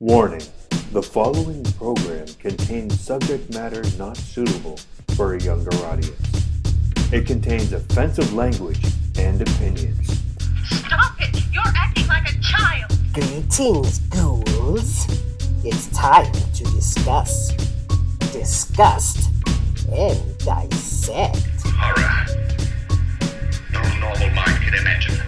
Warning the following program contains subject matter not suitable for a younger audience. It contains offensive language and opinions. Stop it! You're acting like a child! Greetings, ghouls. It's time to discuss, disgust, and dissect. Horror. No normal mind can imagine.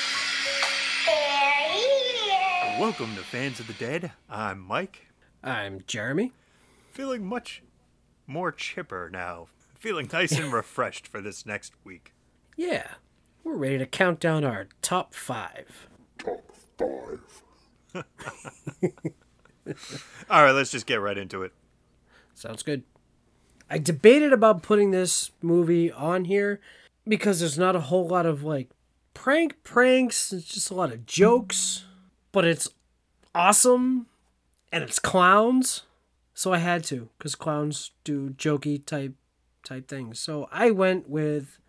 Welcome to Fans of the Dead. I'm Mike. I'm Jeremy. Feeling much more chipper now. Feeling nice and refreshed for this next week. Yeah, we're ready to count down our top five. Top five. All right, let's just get right into it. Sounds good. I debated about putting this movie on here because there's not a whole lot of like prank pranks. It's just a lot of jokes, but it's awesome and it's clowns. So I had to because clowns do jokey type type things. So I went with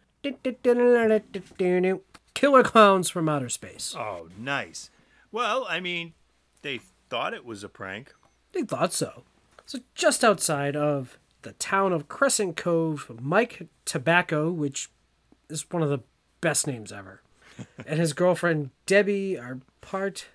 Killer Clowns from Outer Space. Oh, nice. Well, I mean, they thought it was a prank. They thought so. So just outside of the town of Crescent Cove, Mike Tobacco, which is one of the best names ever, and his girlfriend Debbie are part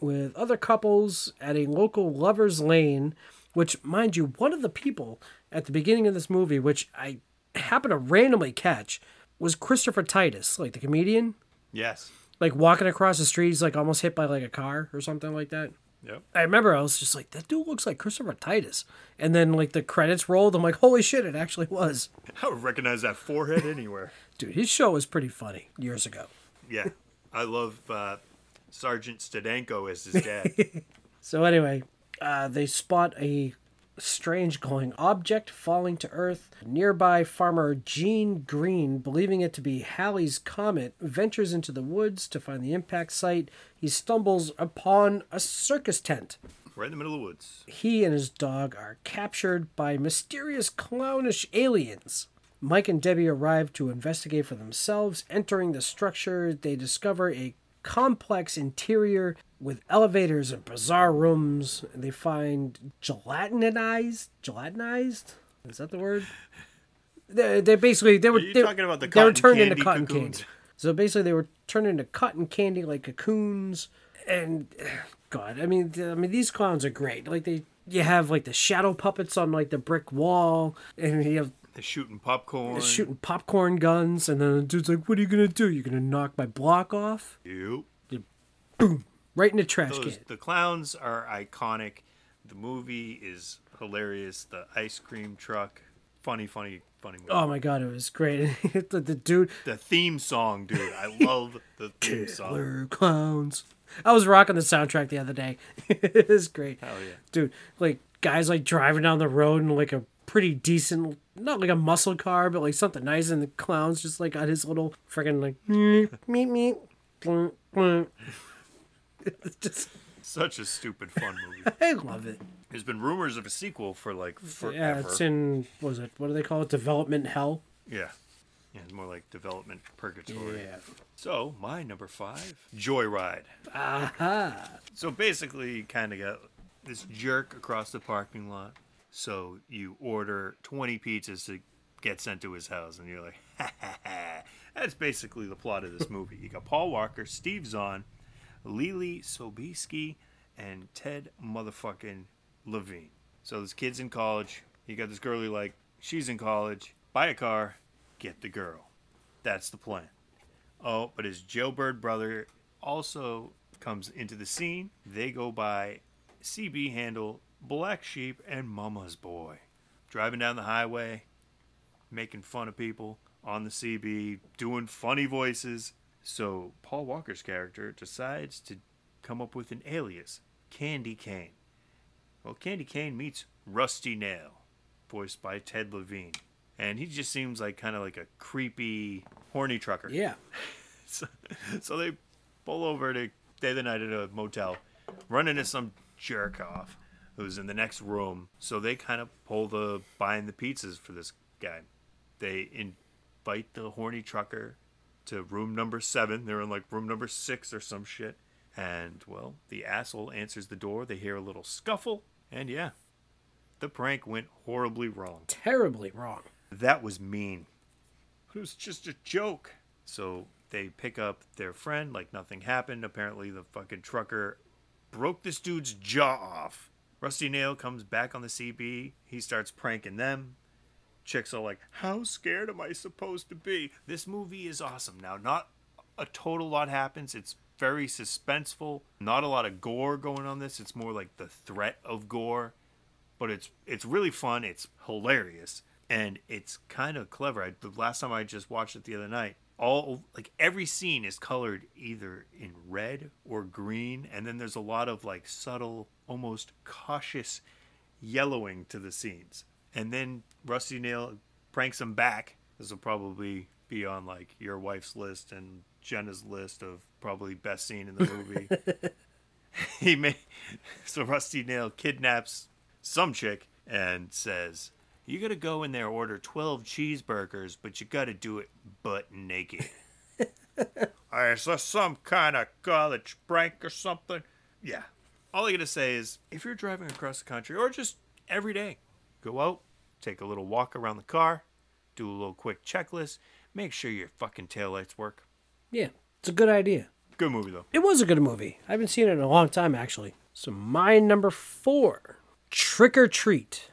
with other couples at a local lovers lane, which mind you, one of the people at the beginning of this movie, which I happened to randomly catch, was Christopher Titus, like the comedian. Yes. Like walking across the street, he's like almost hit by like a car or something like that. Yep. I remember I was just like, that dude looks like Christopher Titus. And then like the credits rolled. I'm like, holy shit, it actually was. I would recognize that forehead anywhere. Dude, his show was pretty funny years ago. Yeah. I love uh, Sergeant Stedenko as his dad. So anyway, uh, they spot a strange glowing object falling to Earth. Nearby farmer Gene Green, believing it to be Halley's comet, ventures into the woods to find the impact site. He stumbles upon a circus tent. right in the middle of the woods. he and his dog are captured by mysterious clownish aliens. Mike and Debbie arrive to investigate for themselves. Entering the structure, they discover a complex interior with elevators and bizarre rooms. They find gelatinized, gelatinized. Is that the word? They, they basically they were you they, talking about the they were turned into cotton cocoons? candy. So basically, they were turned into cotton candy like cocoons, and God, I mean, I mean, these clowns are great. Like they, you have like the shadow puppets on like the brick wall, and you have They're shooting popcorn. They're shooting popcorn guns, and then the dude's like, "What are you gonna do? You're gonna knock my block off?" Yep. Boom. Right in the trash Those, can. the clowns are iconic. The movie is hilarious. The ice cream truck, funny, funny, funny movie. Oh my god, it was great. the, the dude, The theme song, dude. I love the theme song. killer clowns. I was rocking the soundtrack the other day. it was great. Hell yeah. dude like guys like driving down the road and like a pretty decent not like a muscle car but like something nice and the clown's just like got his little freaking like meep meep meep blunk, it's just Such a stupid fun movie. i love it There's been rumors of a sequel for like forever. yeah it's in what was it what do they call it development hell yeah. Yeah, it's more like development purgatory. yeah So my number five, Joyride. aha So basically, you kind of got this jerk across the parking lot. So you order 20 pizzas to get sent to his house, and you're like, ha ha ha. That's basically the plot of this movie. You got Paul Walker, Steve Zahn, Leelee Sobieski, and Ted motherfucking Levine. So this kid's in college. You got this girl you like. She's in college. Buy a car, get the girl. That's the plan. Oh, but his jailbird brother also comes into the scene. They go by CB handle Black Sheep and Mama's Boy. Driving down the highway, making fun of people on the CB, doing funny voices. So Paul Walker's character decides to come up with an alias, Candy Cane. Well, Candy Cane meets Rusty Nail, voiced by Ted Levine. And he just seems like kind of like a creepy, horny trucker. Yeah. So, so they pull over to stay the night at a motel, run into some jerk off who's in the next room. So they kind of pull the buying the pizzas for this guy. They invite the horny trucker to room number seven. They're in like room number six or some shit. And well, the asshole answers the door. They hear a little scuffle, and yeah, the prank went horribly wrong. Terribly wrong. That was mean. It was just a joke. So they pick up their friend like nothing happened. Apparently, the fucking trucker broke this dude's jaw off. Rusty Nail comes back on the CB. He starts pranking them. Chicks are like, How scared am I supposed to be? This movie is awesome. Now, not a total lot happens. It's very suspenseful. Not a lot of gore going on this. It's more like the threat of gore. But it's it's really fun. It's hilarious. And it's kind of clever. I, the last time I just watched it the other night, all like every scene is colored either in red or green and then there's a lot of like subtle almost cautious yellowing to the scenes. And then rusty nail pranks him back. This will probably be on like your wife's list and jenna's list of probably best scene in the movie. He may so rusty nail kidnaps some chick and says you gotta go in there order 12 cheeseburgers but you gotta do it butt naked Alright, is this some kind of college prank or something yeah all i gotta say is if you're driving across the country or just every day go out take a little walk around the car do a little quick checklist make sure your fucking taillights work Yeah. It's a good idea. good movie though It was a good movie. I haven't seen it in a long time, actually. So, my number four Trick or Treat,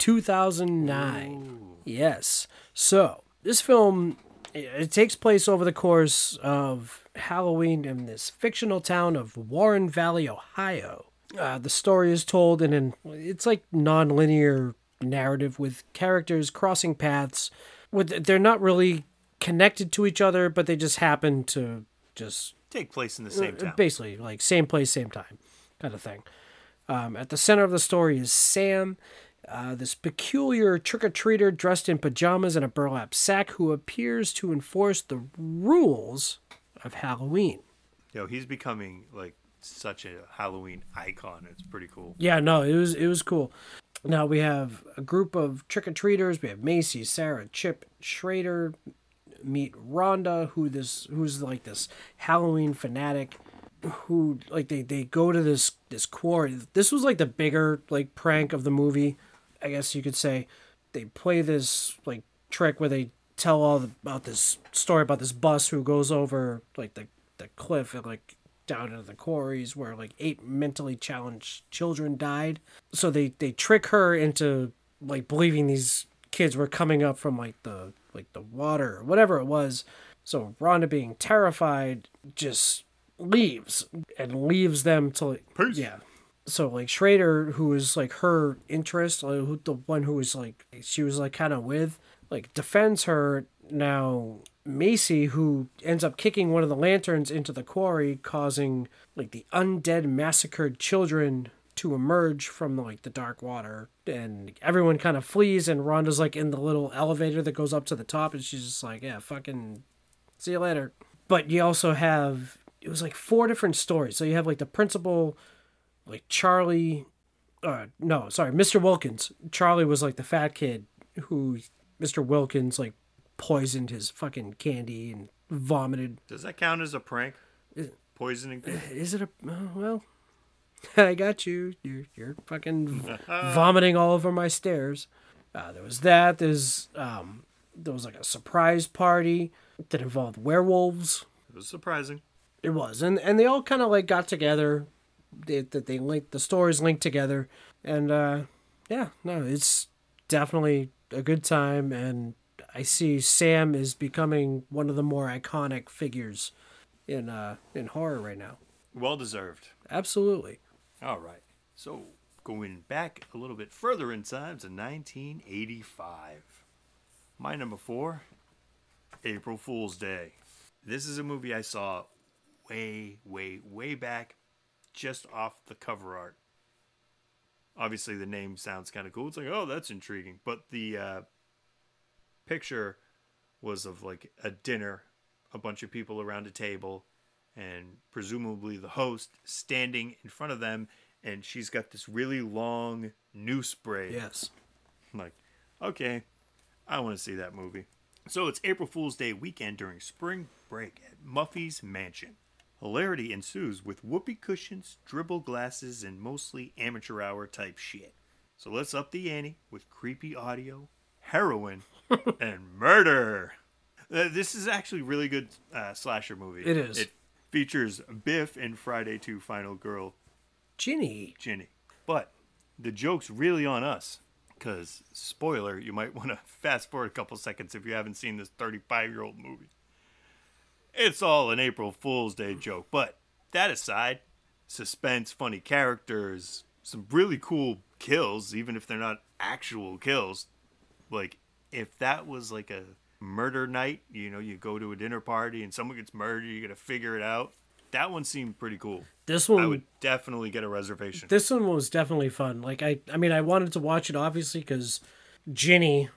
2009. Yes. So, this film it, takes place over the course of Halloween in this fictional town of Warren Valley, Ohio. Uh, the story is told in an it's like non-linear narrative with characters crossing paths. With they're not really connected to each other, but they just happen to just take place in the same uh, town Basically, like same place, same time, kind of thing. Um, at the center of the story is Sam, uh, this peculiar trick or treater dressed in pajamas and a burlap sack who appears to enforce the rules of Halloween. yo he's becoming like such a halloween icon it's pretty cool Yeah, no, it was it was cool. Now we have a group of trick or treaters. We have Macy, Sarah, Chip, Schrader. Meet Rhonda, who this who's like this Halloween fanatic, who like they they go to this this quarry. This was like the bigger like prank of the movie, I guess you could say. They play this like trick where they tell all the, about this story about this bus who goes over like the the cliff and like down into the quarries where like eight mentally challenged children died. So they they trick her into like believing these kids were coming up from like the like the water or whatever it was. So Rhonda being terrified just leaves and leaves them to like Peace. yeah. So like Schrader, who was like her interest, like, who, the one who was like she was like kind of with, like defends her. Now Macy, who ends up kicking one of the lanterns into the quarry, causing like the undead massacred children to emerge from like the dark water, and everyone kind of flees. And Rhonda's like in the little elevator that goes up to the top, and she's just like, "Yeah, fucking, see you later." But you also have it was like four different stories. So you have like the principal, like Charlie, uh, no, sorry, Mr. Wilkins. Charlie was like the fat kid who Mr. Wilkins like poisoned his fucking candy and vomited. Does that count as a prank? Poisoning people? Is it a oh, well? I got you. You're you're fucking vomiting all over my stairs. Uh, there was that. There's um, there was like a surprise party that involved werewolves. It was surprising. It was, and and they all kind of like got together. They, that they linked the stories linked together, and uh, yeah, no, it's definitely a good time. And I see Sam is becoming one of the more iconic figures in uh in horror right now. Well deserved. Absolutely. All right. So going back a little bit further in time to 1985. My number four, April Fool's Day. This is a movie I saw way, way, way back, just off the cover art. obviously the name sounds kind of cool. It's like, oh, that's intriguing. But the uh, picture was of like a dinner, a bunch of people around a table, and presumably the host standing in front of them, and she's got this really long noose braid. Yes. I'm like, okay, I want to see that movie. So it's April Fool's Day weekend during spring break at Muffy's Mansion. Hilarity ensues with whoopee cushions, dribble glasses, and mostly amateur hour type shit. So let's up the ante with creepy audio, heroin, and murder. Uh, this is actually a really good uh, slasher movie. It is. It features Biff and Friday 2 Final Girl Ginny. Ginny. But the joke's really on us. Because, spoiler, you might want to fast forward a couple seconds if you haven't seen this 35 year old movie. It's all an April Fool's Day joke. But that aside, suspense, funny characters, some really cool kills, even if they're not actual kills. Like, if that was like a murder night, you know, you go to a dinner party and someone gets murdered, you gotta figure it out. That one seemed pretty cool. This one I would definitely get a reservation. this one was definitely fun. Like I I mean I wanted to watch it obviously cuz Ginny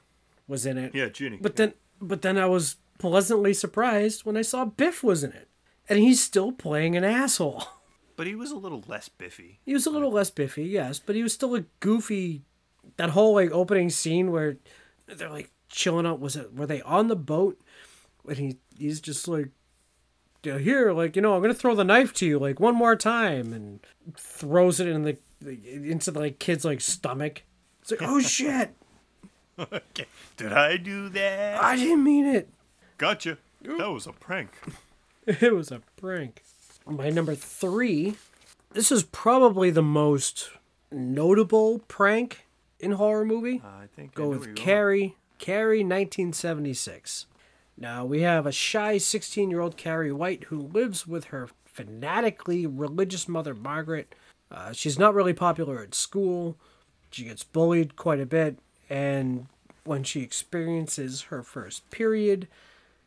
was in it. Yeah, Ginny. But then but then I was pleasantly surprised when I saw Biff was in it. And he's still playing an asshole. But he was a little less biffy. He was a little less biffy, yes, but he was still a goofy. That whole like opening scene where they're like chilling out. Was it? Were they on the boat? And he he's just like, here, like you know, I'm gonna throw the knife to you like one more time, and throws it in the into the like kid's like stomach. It's like, oh shit, okay. Did I do that? I didn't mean it. Gotcha. That was a prank. It was a prank. My number three. This is probably the most notable prank in horror movie. I think go know with Carrie. Carrie, 1976. Now we have a shy 16 year old Carrie White who lives with her fanatically religious mother Margaret. Uh, she's not really popular at school. She gets bullied quite a bit, and when she experiences her first period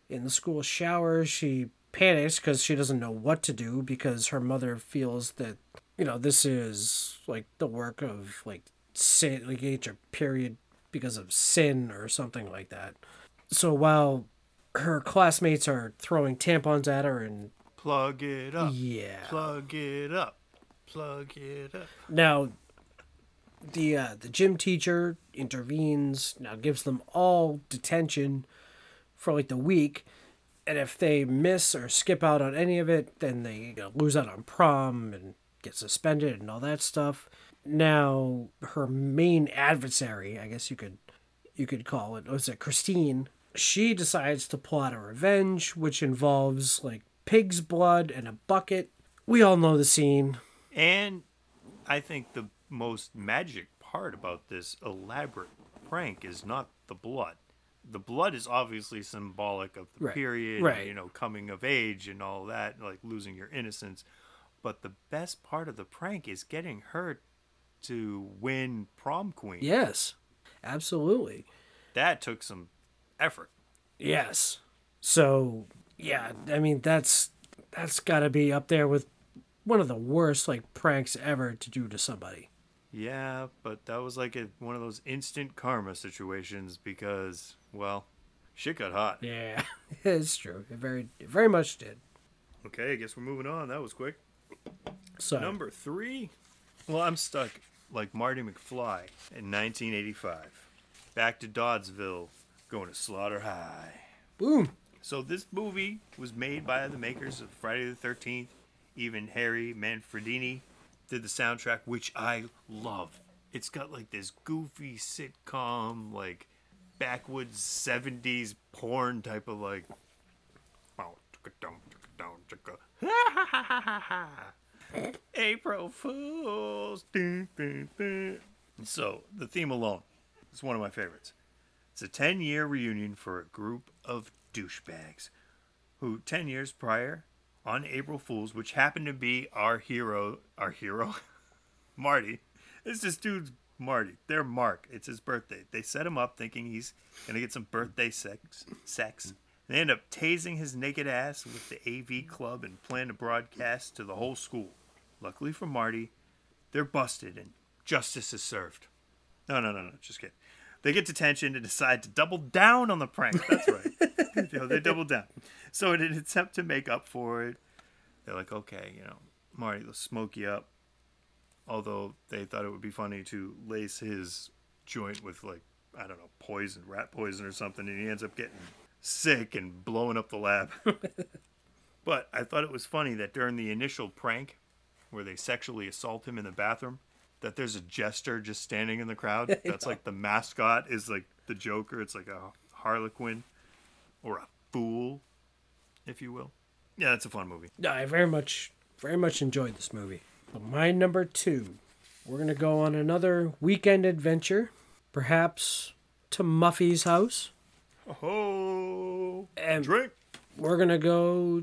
in the school shower, she panics because she doesn't know what to do because her mother feels that you know this is like the work of like sin, like get period because of sin or something like that. So while her classmates are throwing tampons at her and Plug it up. yeah, Plug it up. Plug it up. Now, the uh, the gym teacher intervenes. Now gives them all detention for like the week, and if they miss or skip out on any of it, then they you know, lose out on prom and get suspended and all that stuff. Now, her main adversary, I guess you could you could call it, was it Christine? She decides to plot a revenge, which involves like pig's blood and a bucket. We all know the scene. And I think the most magic part about this elaborate prank is not the blood. The blood is obviously symbolic of the Right. period, Right. you know, coming of age and all that, like losing your innocence. But the best part of the prank is getting her to win prom queen. Yes, absolutely. That took some effort. Yes. So yeah, I mean that's that's got to be up there with one of the worst like pranks ever to do to somebody. Yeah, but that was like a, one of those instant karma situations because, well, shit got hot. Yeah, it's true. It very it very much did. Okay, I guess we're moving on. That was quick. So Number three. Well, I'm stuck like Marty McFly in 1985. Back to Doddsville, going to Slaughter High. boom. So this movie was made by the makers of Friday the 13th. Even Harry Manfredini did the soundtrack, which I love. It's got like this goofy sitcom, like backwoods 70s porn type of like. April Fools. So the theme alone is one of my favorites. It's a 10 year reunion for a group of douchebags who 10 years prior on April Fools, which happened to be our hero, our hero, Marty. It's this dude's Marty. They're Mark. It's his birthday. They set him up thinking he's gonna get some birthday sex. Sex. They end up tasing his naked ass with the AV club and plan to broadcast to the whole school. Luckily for Marty, they're busted and justice is served. No, no, no, no. Just kidding. They get detention and decide to double down on the prank. That's right. you know, they double down. So in an attempt to make up for it, they're like, okay, you know, Marty, let's smoke you up. Although they thought it would be funny to lace his joint with like, I don't know, poison, rat poison or something, and he ends up getting sick and blowing up the lab. but I thought it was funny that during the initial prank, where they sexually assault him in the bathroom, that there's a jester just standing in the crowd. That's like the mascot is like the Joker. It's like a harlequin or a fool, if you will. Yeah, it's a fun movie. Yeah, I very much, very much enjoyed this movie. But my number two, we're gonna go on another weekend adventure, perhaps to Muffy's house. Oh, And drink. we're gonna go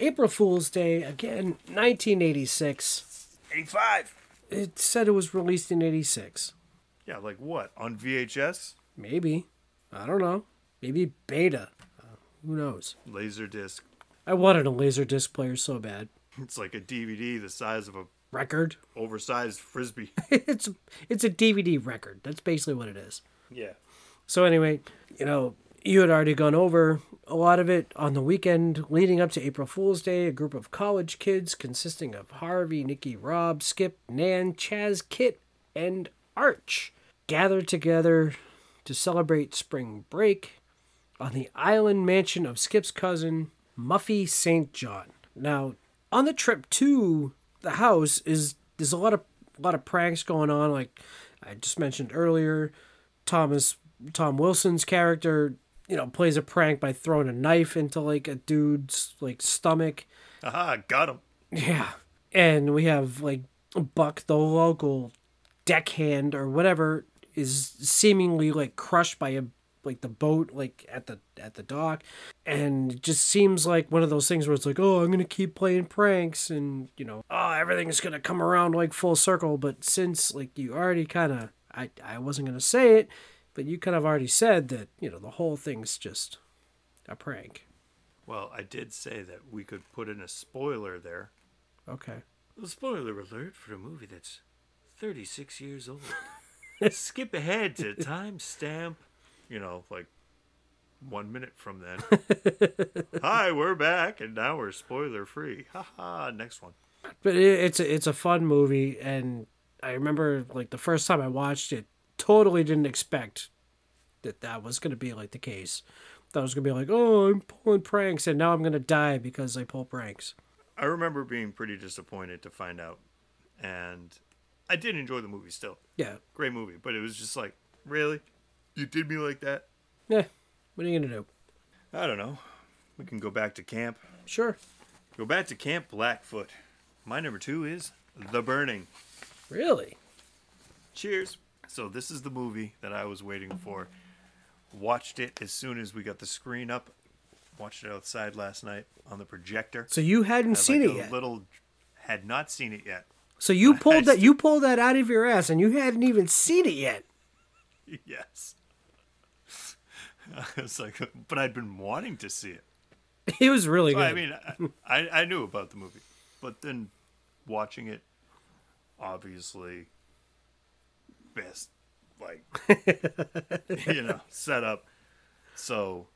April Fool's Day again, 1986. 85. It said it was released in 86. Yeah, like what? On VHS? Maybe. I don't know. Maybe beta. Uh, who knows? Laser disc. I wanted a laser disc player so bad. It's like a DVD the size of a Record. oversized frisbee. it's it's a DVD record. That's basically what it is. yeah. So anyway, you know, you had already gone over a lot of it on the weekend leading up to April Fool's Day. A group of college kids consisting of Harvey, Nikki, Rob, Skip, Nan, Chaz, Kit, and Arch gathered together to celebrate spring break on the island mansion of Skip's cousin, Muffy St. John. Now, on the trip to the house is there's a lot of a lot of pranks going on like I just mentioned earlier. Thomas Tom Wilson's character, you know, plays a prank by throwing a knife into like a dude's like stomach. Aha, got him. Yeah. And we have like Buck, the local deckhand or whatever, is seemingly like crushed by a like the boat like at the at the dock and it just seems like one of those things where it's like oh i'm gonna keep playing pranks and you know oh everything's gonna come around like full circle but since like you already kind of i i wasn't gonna say it but you kind of already said that you know the whole thing's just a prank Well, I did say that we could put in a spoiler there. okay A spoiler alert for a movie that's 36 years old. Skip ahead to timestamp, you know, like one minute from then. Hi, we're back, and now we're spoiler free. Haha, next one. but it's a, it's a fun movie and i remember like the first time i watched it totally didn't expect that that was going to be like the case that was going to be like oh i'm pulling pranks and now i'm going to die because i pull pranks I remember being pretty disappointed to find out, and I did enjoy the movie still. yeah Great movie, but it was just like, really? You did me like that? yeah what are you going to do I don't know. We can go back to camp. sure Go back to Camp Blackfoot. My number two is The Burning. really Cheers. So this is the movie that I was waiting for. Watched it as soon as we got the screen up. Watched it outside last night on the projector. so you hadn't Had, seen like, it a yet Little had not seen it yet. so you pulled that you pulled that out of your ass and you hadn't even seen it yet yes. it's like, but I'd been wanting to see it. it was really So, good I mean, I, I I knew about the movie, but then watching it, obviously, best like you know set up. So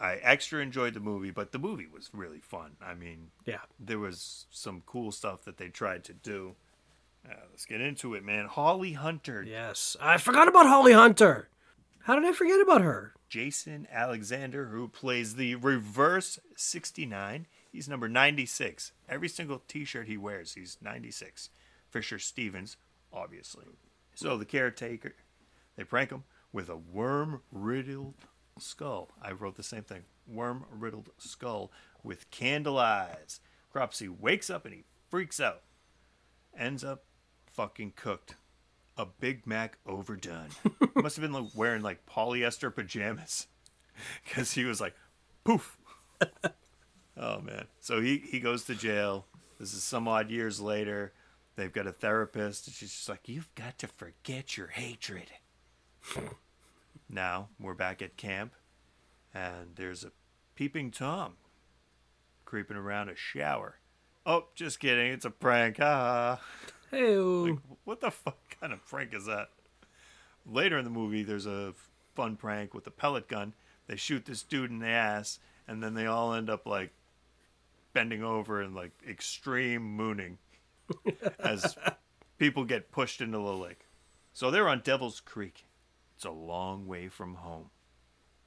I extra enjoyed the movie, but the movie was really fun. I mean, yeah there was some cool stuff that they tried to do. Uh, let's get into it, man. Holly Hunter, yes i forgot about holly hunter how did i forget about her Jason Alexander, who plays the reverse 69. He's number 96. Every single t shirt he wears, he's 96. Fisher Stevens, obviously. So the caretaker, they prank him with a worm riddled skull. I wrote the same thing worm riddled skull with candle eyes. Cropsy wakes up and he freaks out. Ends up fucking cooked a Big Mac overdone. Must have been like wearing like polyester pajamas because he was like, poof. oh man. So he he goes to jail. This is some odd years later. They've got a therapist, and she's just like, "You've got to forget your hatred." now we're back at camp, and there's a peeping tom creeping around a shower. Oh, just kidding. It's a prank. Ah. Hey, Like, what the fuck kind of prank is that? Later in the movie, there's a fun prank with a pellet gun. They shoot this dude in the ass, and then they all end up like bending over and like extreme mooning as people get pushed into the lake. So they're on Devil's Creek. It's a long way from home.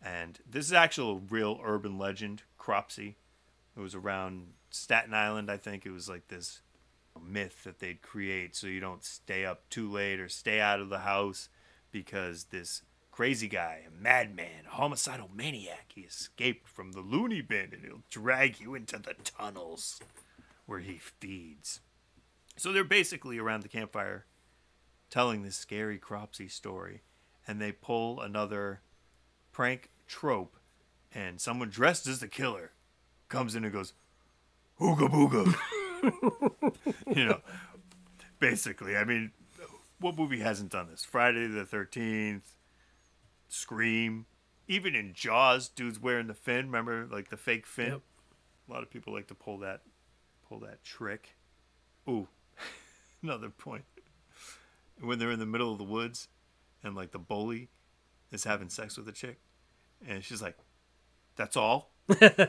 And this is actually a real urban legend, Cropsey. It was around Staten Island, I think. It was like this myth that they'd create so you don't stay up too late or stay out of the house because this crazy guy, a madman, a homicidal maniac, he escaped from the loony bin and he'll drag you into the tunnels where he feeds. So they're basically around the campfire telling this scary Cropsey story, and they pull another prank trope, and someone dressed as the killer comes in and goes, Ooga booga. you know, basically. I mean, what movie hasn't done this? Friday the 13th, Scream, even in Jaws, dude's wearing the fin. Remember, like the fake fin? Yep. A lot of people like to pull that, pull that trick. Ooh, another point. When they're in the middle of the woods and like the bully is having sex with a chick and she's like, That's all. that,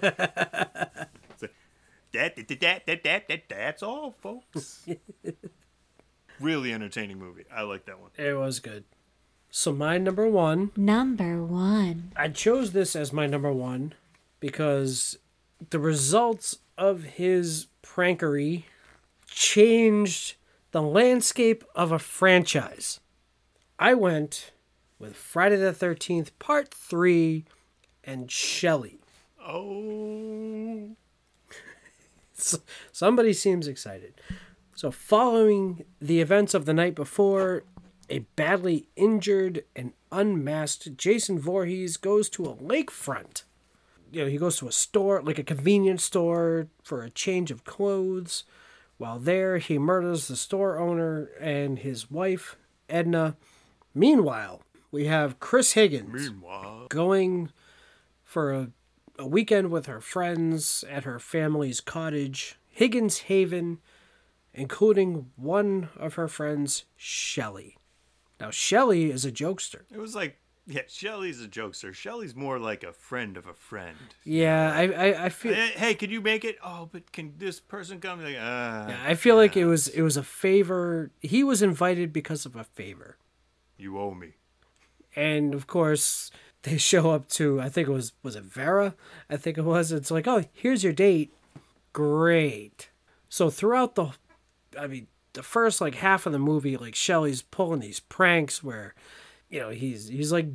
that, that, that, that, that, that's all, folks. really entertaining movie. I like that one. It was good. So my number one. Number one. I chose this as my number one because the results of his prankery changed the landscape of a franchise. I went with Friday the 13th, Part 3, and Shelley. Oh, Somebody seems excited. So, following the events of the night before, a badly injured and unmasked Jason Voorhees goes to a lakefront. You know, he goes to a store, like a convenience store, for a change of clothes. While there, he murders the store owner and his wife, Edna. Meanwhile, we have Chris Higgins meanwhile, going for a, a weekend with her friends at her family's cottage, Higgins Haven, including one of her friends, Shelley. Now, Shelley is a jokester. it was like, yeah, Shelly's a jokester. Shelly's more like a friend of a friend. Yeah, I, I, I feel. Hey, hey, can you make it? Oh, but can this person come? Like, uh, Yeah, I feel like it was it was a favor. He was invited because of a favor, you owe me. and of course they show up to. I think it was was it Vera? I think it was. It's like, oh, here's your date. Great. So throughout the, I mean, the first like half of the movie, like Shelley's pulling these pranks where, you know, he's he's like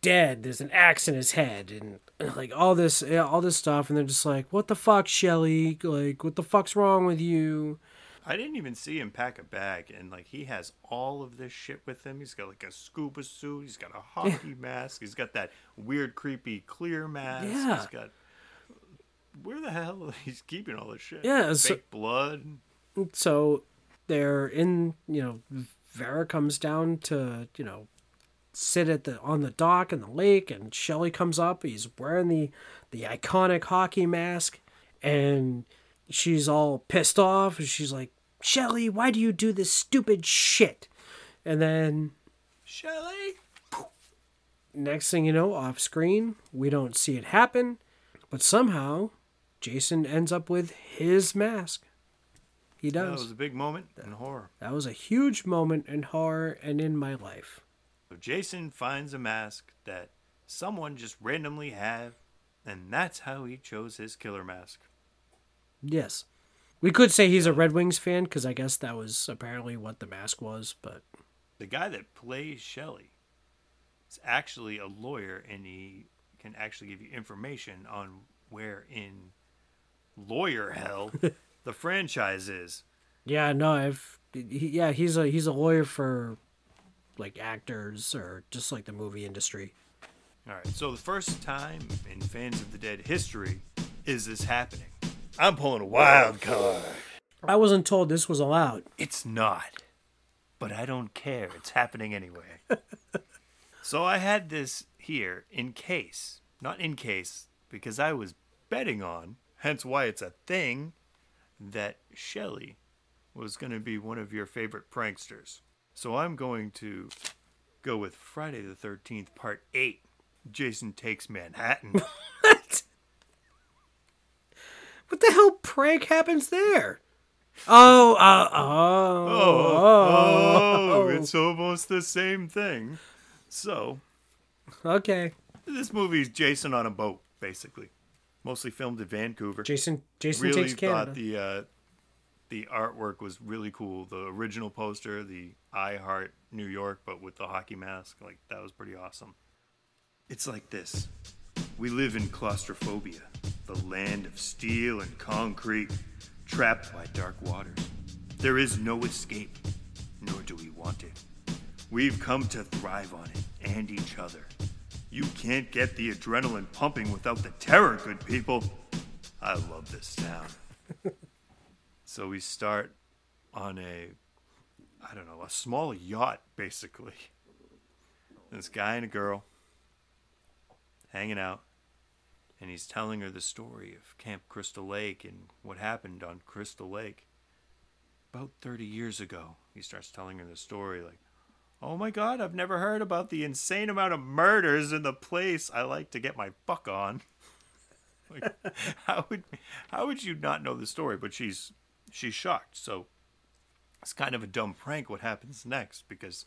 dead. There's an axe in his head, and like all this yeah, all this stuff, and they're just like, what the fuck, Shelley? Like, what the fuck's wrong with you? I didn't even see him pack a bag, and like he has all of this shit with him. He's got like a scuba suit. He's got a hockey mask. He's got that weird, creepy clear mask. Yeah. He's got. Where the hell he's keeping all this shit? Yeah, fake so- blood. so they're in you know Vera comes down to you know sit at the on the dock in the lake and Shelly comes up he's wearing the the iconic hockey mask and she's all pissed off and she's like Shelly why do you do this stupid shit and then Shelly. next thing you know off screen we don't see it happen but somehow Jason ends up with his mask he does. That was a big moment in horror. That was a huge moment in horror and in my life. So Jason finds a mask that someone just randomly had, and that's how he chose his killer mask. Yes. We could say he's a Red Wings fan because I guess that was apparently what the mask was, but The guy that plays Shelly is actually a lawyer, and he can actually give you information on where in lawyer hell the franchise is. yeah, no, I've he, yeah, he's a he's a lawyer for like actors or just like the movie industry. All right, so the first time in Fans of the Dead history is this happening. I'm pulling a wild card. I wasn't told this was allowed. It's not. But I don't care. It's happening anyway. so I had this here in case. Not in case, because I was betting on, hence why it's a thing, that Shelley was going to be one of your favorite pranksters. So I'm going to go with Friday the 13th, Part 8 Jason Takes Manhattan. What? What the hell prank happens there? Oh, uh, oh, oh, oh, it's almost the same thing. So, okay. this movie's Jason on a boat, basically. Mostly filmed in Vancouver. Jason, Jason really takes Canada. thought the uh, the artwork was really cool. The original poster, the I Heart New York, but with the hockey mask, like that was pretty awesome. It's like this: we live in claustrophobia, the land of steel and concrete, trapped by dark waters. There is no escape, nor do we want it. We've come to thrive on it and each other. You can't get the adrenaline pumping without the terror, good people. I love this town. so we start on a, I don't know, a small yacht, basically. This guy and a girl hanging out, and he's telling her the story of Camp Crystal Lake and what happened on Crystal Lake. About 30 years ago, he starts telling her the story like, Oh my god, I've never heard about the insane amount of murders in the place I like to get my fuck on. like, how would how would you not know the story? But she's she's shocked. So it's kind of a dumb prank what happens next because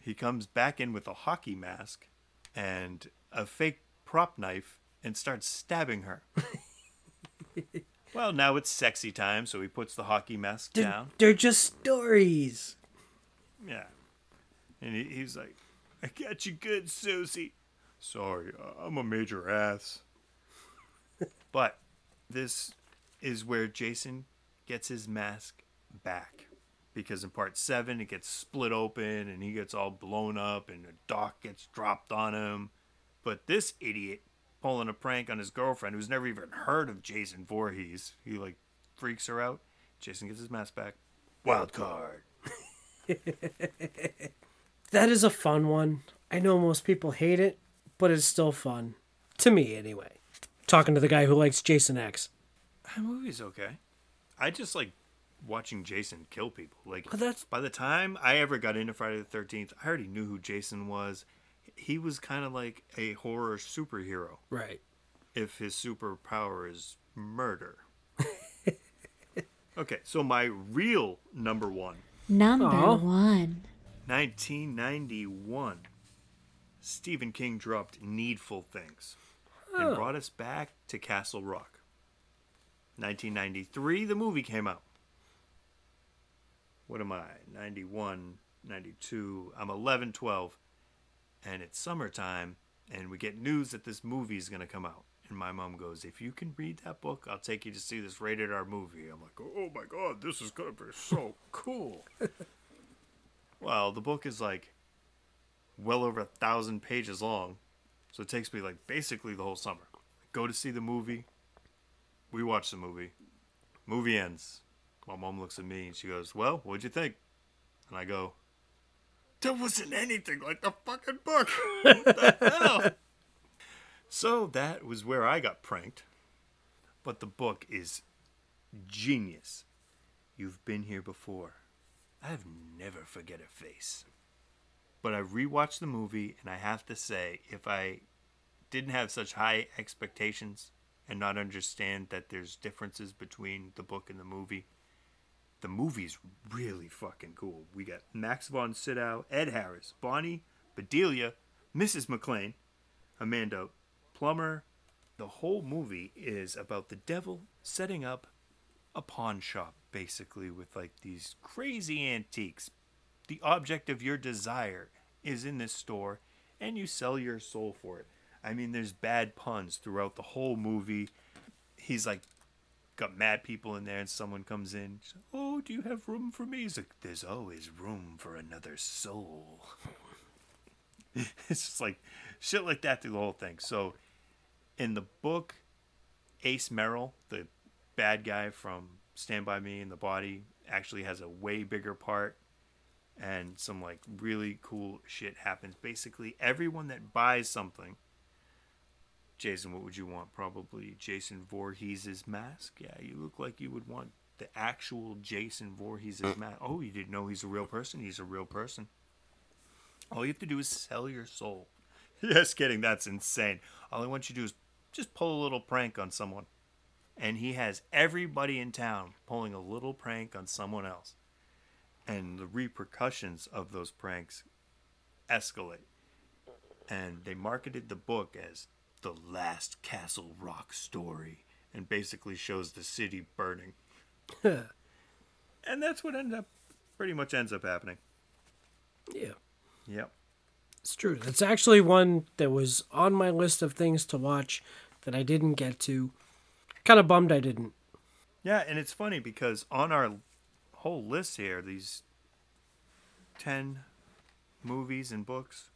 he comes back in with a hockey mask and a fake prop knife and starts stabbing her. well, now it's sexy time, so he puts the hockey mask They're, down. they're just stories. Yeah. And he, he's like, I got you good, Susie. Sorry, I'm a major ass. but this is where Jason gets his mask back. Because in part seven, it gets split open and he gets all blown up and a dock gets dropped on him. But this idiot pulling a prank on his girlfriend who's never even heard of Jason Voorhees, he like freaks her out. Jason gets his mask back. Wild card. That is a fun one. I know most people hate it, but it's still fun. To me, anyway. Talking to the guy who likes Jason X. That movie's okay. I just like watching Jason kill people. Like But that's- by the time I ever got into Friday the Thirteenth, I already knew who Jason was. He was kind of like a horror superhero. Right. If his superpower is murder. okay, so my real number one, Number Aw. one. 1991. Stephen King dropped Needful Things and brought us back to Castle Rock. 1993, the movie came out. What am I? 91, 92. I'm 11, 12. And it's summertime, and we get news that this movie is going to come out. And my mom goes, If you can read that book, I'll take you to see this rated R movie. I'm like, Oh my God, this is going to be so cool. well, the book is like well over a thousand pages long. So it takes me like basically the whole summer. Go to see the movie. We watch the movie. Movie ends. My mom looks at me and she goes, Well, what'd you think? And I go, That wasn't anything like the fucking book. What the hell? So that was where I got pranked. But the book is genius. You've been here before. I've never forget a face. But I rewatched the movie, and I have to say, if I didn't have such high expectations and not understand that there's differences between the book and the movie, the movie's really fucking cool. We got Max von Sydow, Ed Harris, Bonnie, Bedelia, Mrs. McLean, Amanda Plummer. The whole movie is about the devil setting up a pawn shop, basically, with like these crazy antiques. The object of your desire is in this store, and you sell your soul for it. I mean, there's bad puns throughout the whole movie. He's like, got mad people in there, and someone comes in. oh, do you have room for me? He's like, there's always room for another soul. it's just like shit like that through the whole thing. So, in the book, Ace Merrill, the bad guy from Stand By Me and the Body, actually has a way bigger part. And some like really cool shit happens. Basically, everyone that buys something, Jason, what would you want? Probably Jason Voorhees' mask. Yeah, you look like you would want the actual Jason Voorhees' mm. mask. Oh, you didn't know he's a real person? He's a real person. All you have to do is sell your soul. Just kidding, that's insane. All I want you to do is just pull a little prank on someone. And he has everybody in town pulling a little prank on someone else. And the repercussions of those pranks escalate. And they marketed the book as The Last Castle Rock Story and basically shows the city burning. and that's what ends up pretty much ends up happening. Yeah. Yep. It's true. That's actually one that was on my list of things to watch that I didn't get to. Kind of bummed I didn't. Yeah, and it's funny because on our whole list here, these 10 movies and books,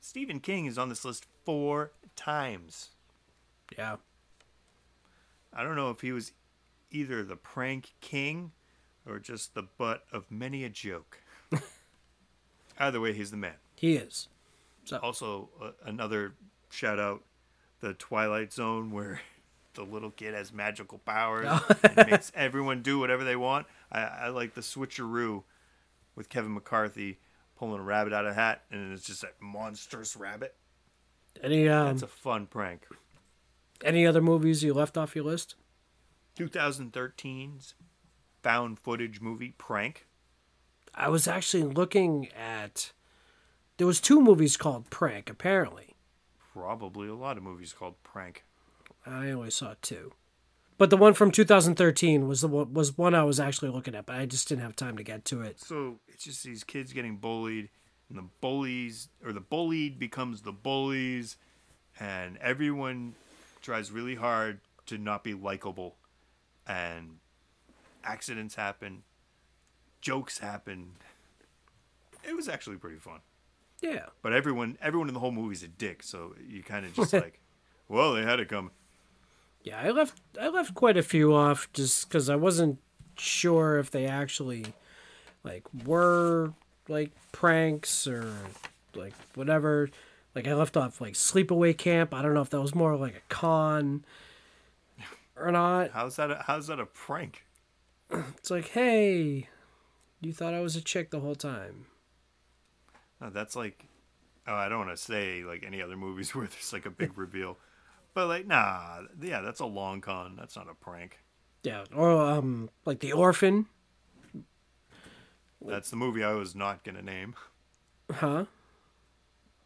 Stephen King is on this list four times. Yeah. I don't know if he was either the prank king or just the butt of many a joke. Either way, he's the man. He is. Also, uh, another shout out the Twilight Zone where the little kid has magical powers and makes everyone do whatever they want. I, I like the switcheroo with Kevin McCarthy pulling a rabbit out of a hat and it's just a monstrous rabbit. Any um That's a fun prank. any other movies you left off your list? 2013's found footage movie Prank. I was actually looking at there was two movies called Prank apparently. Probably a lot of movies called Prank. I only saw two. But the one from 2013 was the one, was one I was actually looking at, but I just didn't have time to get to it. So it's just these kids getting bullied, and the bullies or the bullied becomes the bullies, and everyone tries really hard to not be likable, and accidents happen, jokes happen. It was actually pretty fun. Yeah. But everyone, everyone in the whole movie's a dick, so you kind of just like, well, they had it coming. Yeah, I left I left quite a few off just cuz I wasn't sure if they actually like were like pranks or like whatever. Like I left off like sleepaway camp. I don't know if that was more like a con or not. How's that? A, how's that a prank? It's like, "Hey, you thought I was a chick the whole time." No, that's like, oh, I don't want to say like any other movies where there's like a big reveal, but like, nah, yeah, that's a long con. That's not a prank. Yeah, or um like The Orphan, That's the movie I was not gonna name. huh?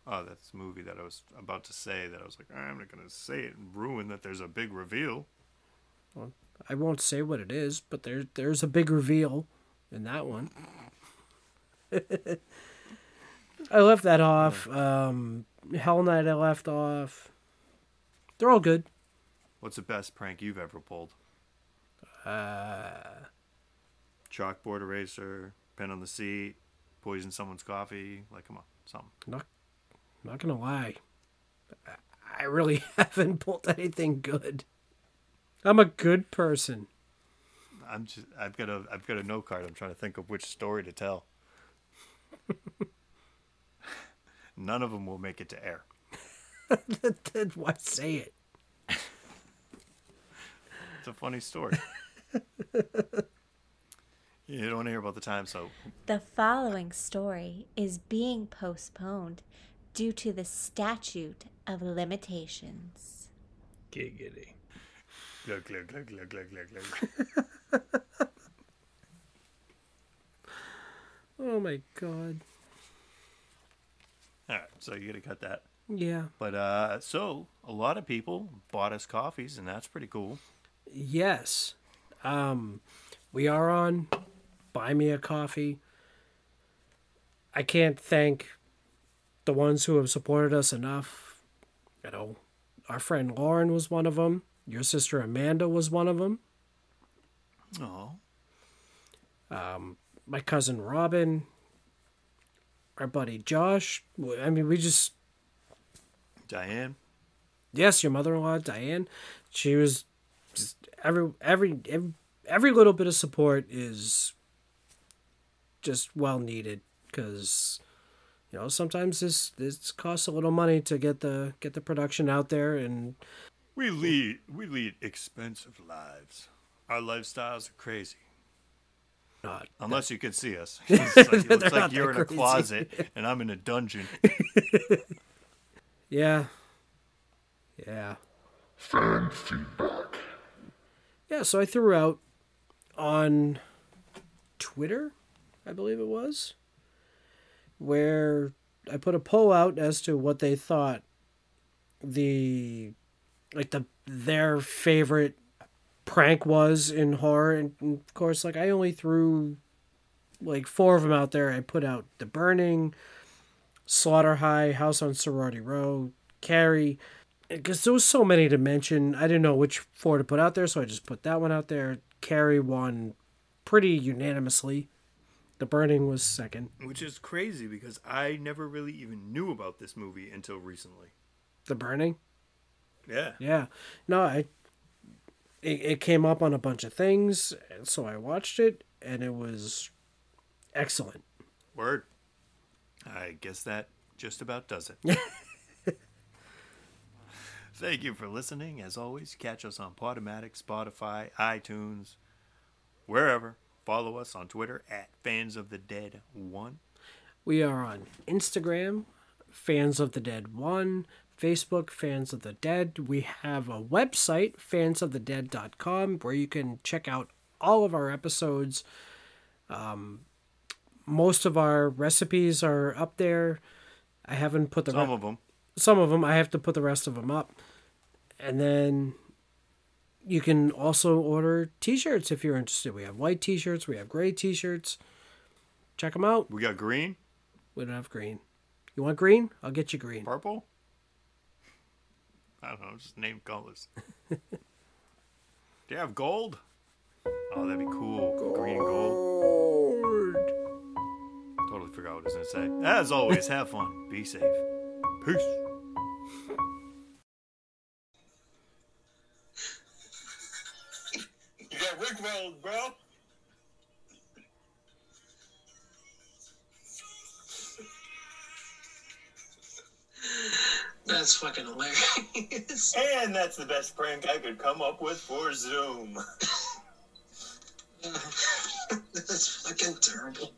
Oh, that's the movie that I was about to say that I was like, I'm not gonna say it and ruin that there's a big reveal. I won't say what it is, but there there's a big reveal in that one. I left that off. Um, Hell Night I left off. They're all good. What's the best prank you've ever pulled? Uh, Chalkboard eraser, pen on the seat, poison someone's coffee. Like, come on, something. not not gonna lie, I- really haven't pulled anything good. I'm a good person. I'm just, I've got a, I've got a note card. I'm trying to think of which story to tell. None of them will make it to air. then why say it? It's a funny story. You don't want to hear about the time, so The following story is being postponed due to the statute of limitations. Giggity. glug glug glug glug glug glug glug. Oh my god. All right, so you got to cut that. Yeah. But uh, so a lot of people bought us coffees, and that's pretty cool. Yes. Um, we are on Buy Me a Coffee. I can't thank the ones who have supported us enough. You know, our friend Lauren was one of them. Your sister Amanda was one of them. Oh, Um, My cousin Robin. Our buddy Josh. I mean, we just Diane. yes, your mother-in-law Diane. She was just every every every, every little bit of support is just well needed because you know sometimes this this costs a little money to get the get the production out there and We lead we lead expensive lives. Our lifestyles are crazy. Not. Unless you can see us. It's like, it looks like you're that in a crazy. closet and I'm in a dungeon. Yeah. Yeah. Fan feedback. Yeah, so I threw out on Twitter, I believe it was, where I put a poll out as to what they thought the like the their favorite prank was in horror and, of course like I only threw like four of them out there. I put out The Burning, Slaughter High, House on Sorority Row, Carrie, because there was so many to mention. I didn't know which four to put out there, so I just put that one out there. Carrie won pretty unanimously. The Burning was second. Which is crazy because I never really even knew about this movie until recently. The Burning, Yeah. yeah. No, I. It, it came up on a bunch of things, and so I watched it, and it was excellent. Word. I guess that just about does it. Thank you for listening. As always, catch us on Podomatic, Spotify, iTunes, wherever. Follow us on Twitter at Fans of the Dead One. We are on Instagram, Fans of the Dead 1, Facebook, Fans of the Dead. We have a website, fansofthedead.com, where you can check out all of our episodes. Um, most of our recipes are up there. I haven't put the Some re- of them. some of them. I have to put the rest of them up. And then you can also order t-shirts if you're interested. We have white t-shirts, we have gray t-shirts. Check them out. We got green, We don't have green. You want green? I'll get you green. purple. I don't know, just name colors. Do you have gold? Oh, that'd be cool. Green and gold. Totally forgot what I was gonna say. As always, have fun. Be safe. Peace. Rickrolled, bro. That's fucking hilarious. And that's the best prank I could come up with for Zoom. That's fucking terrible.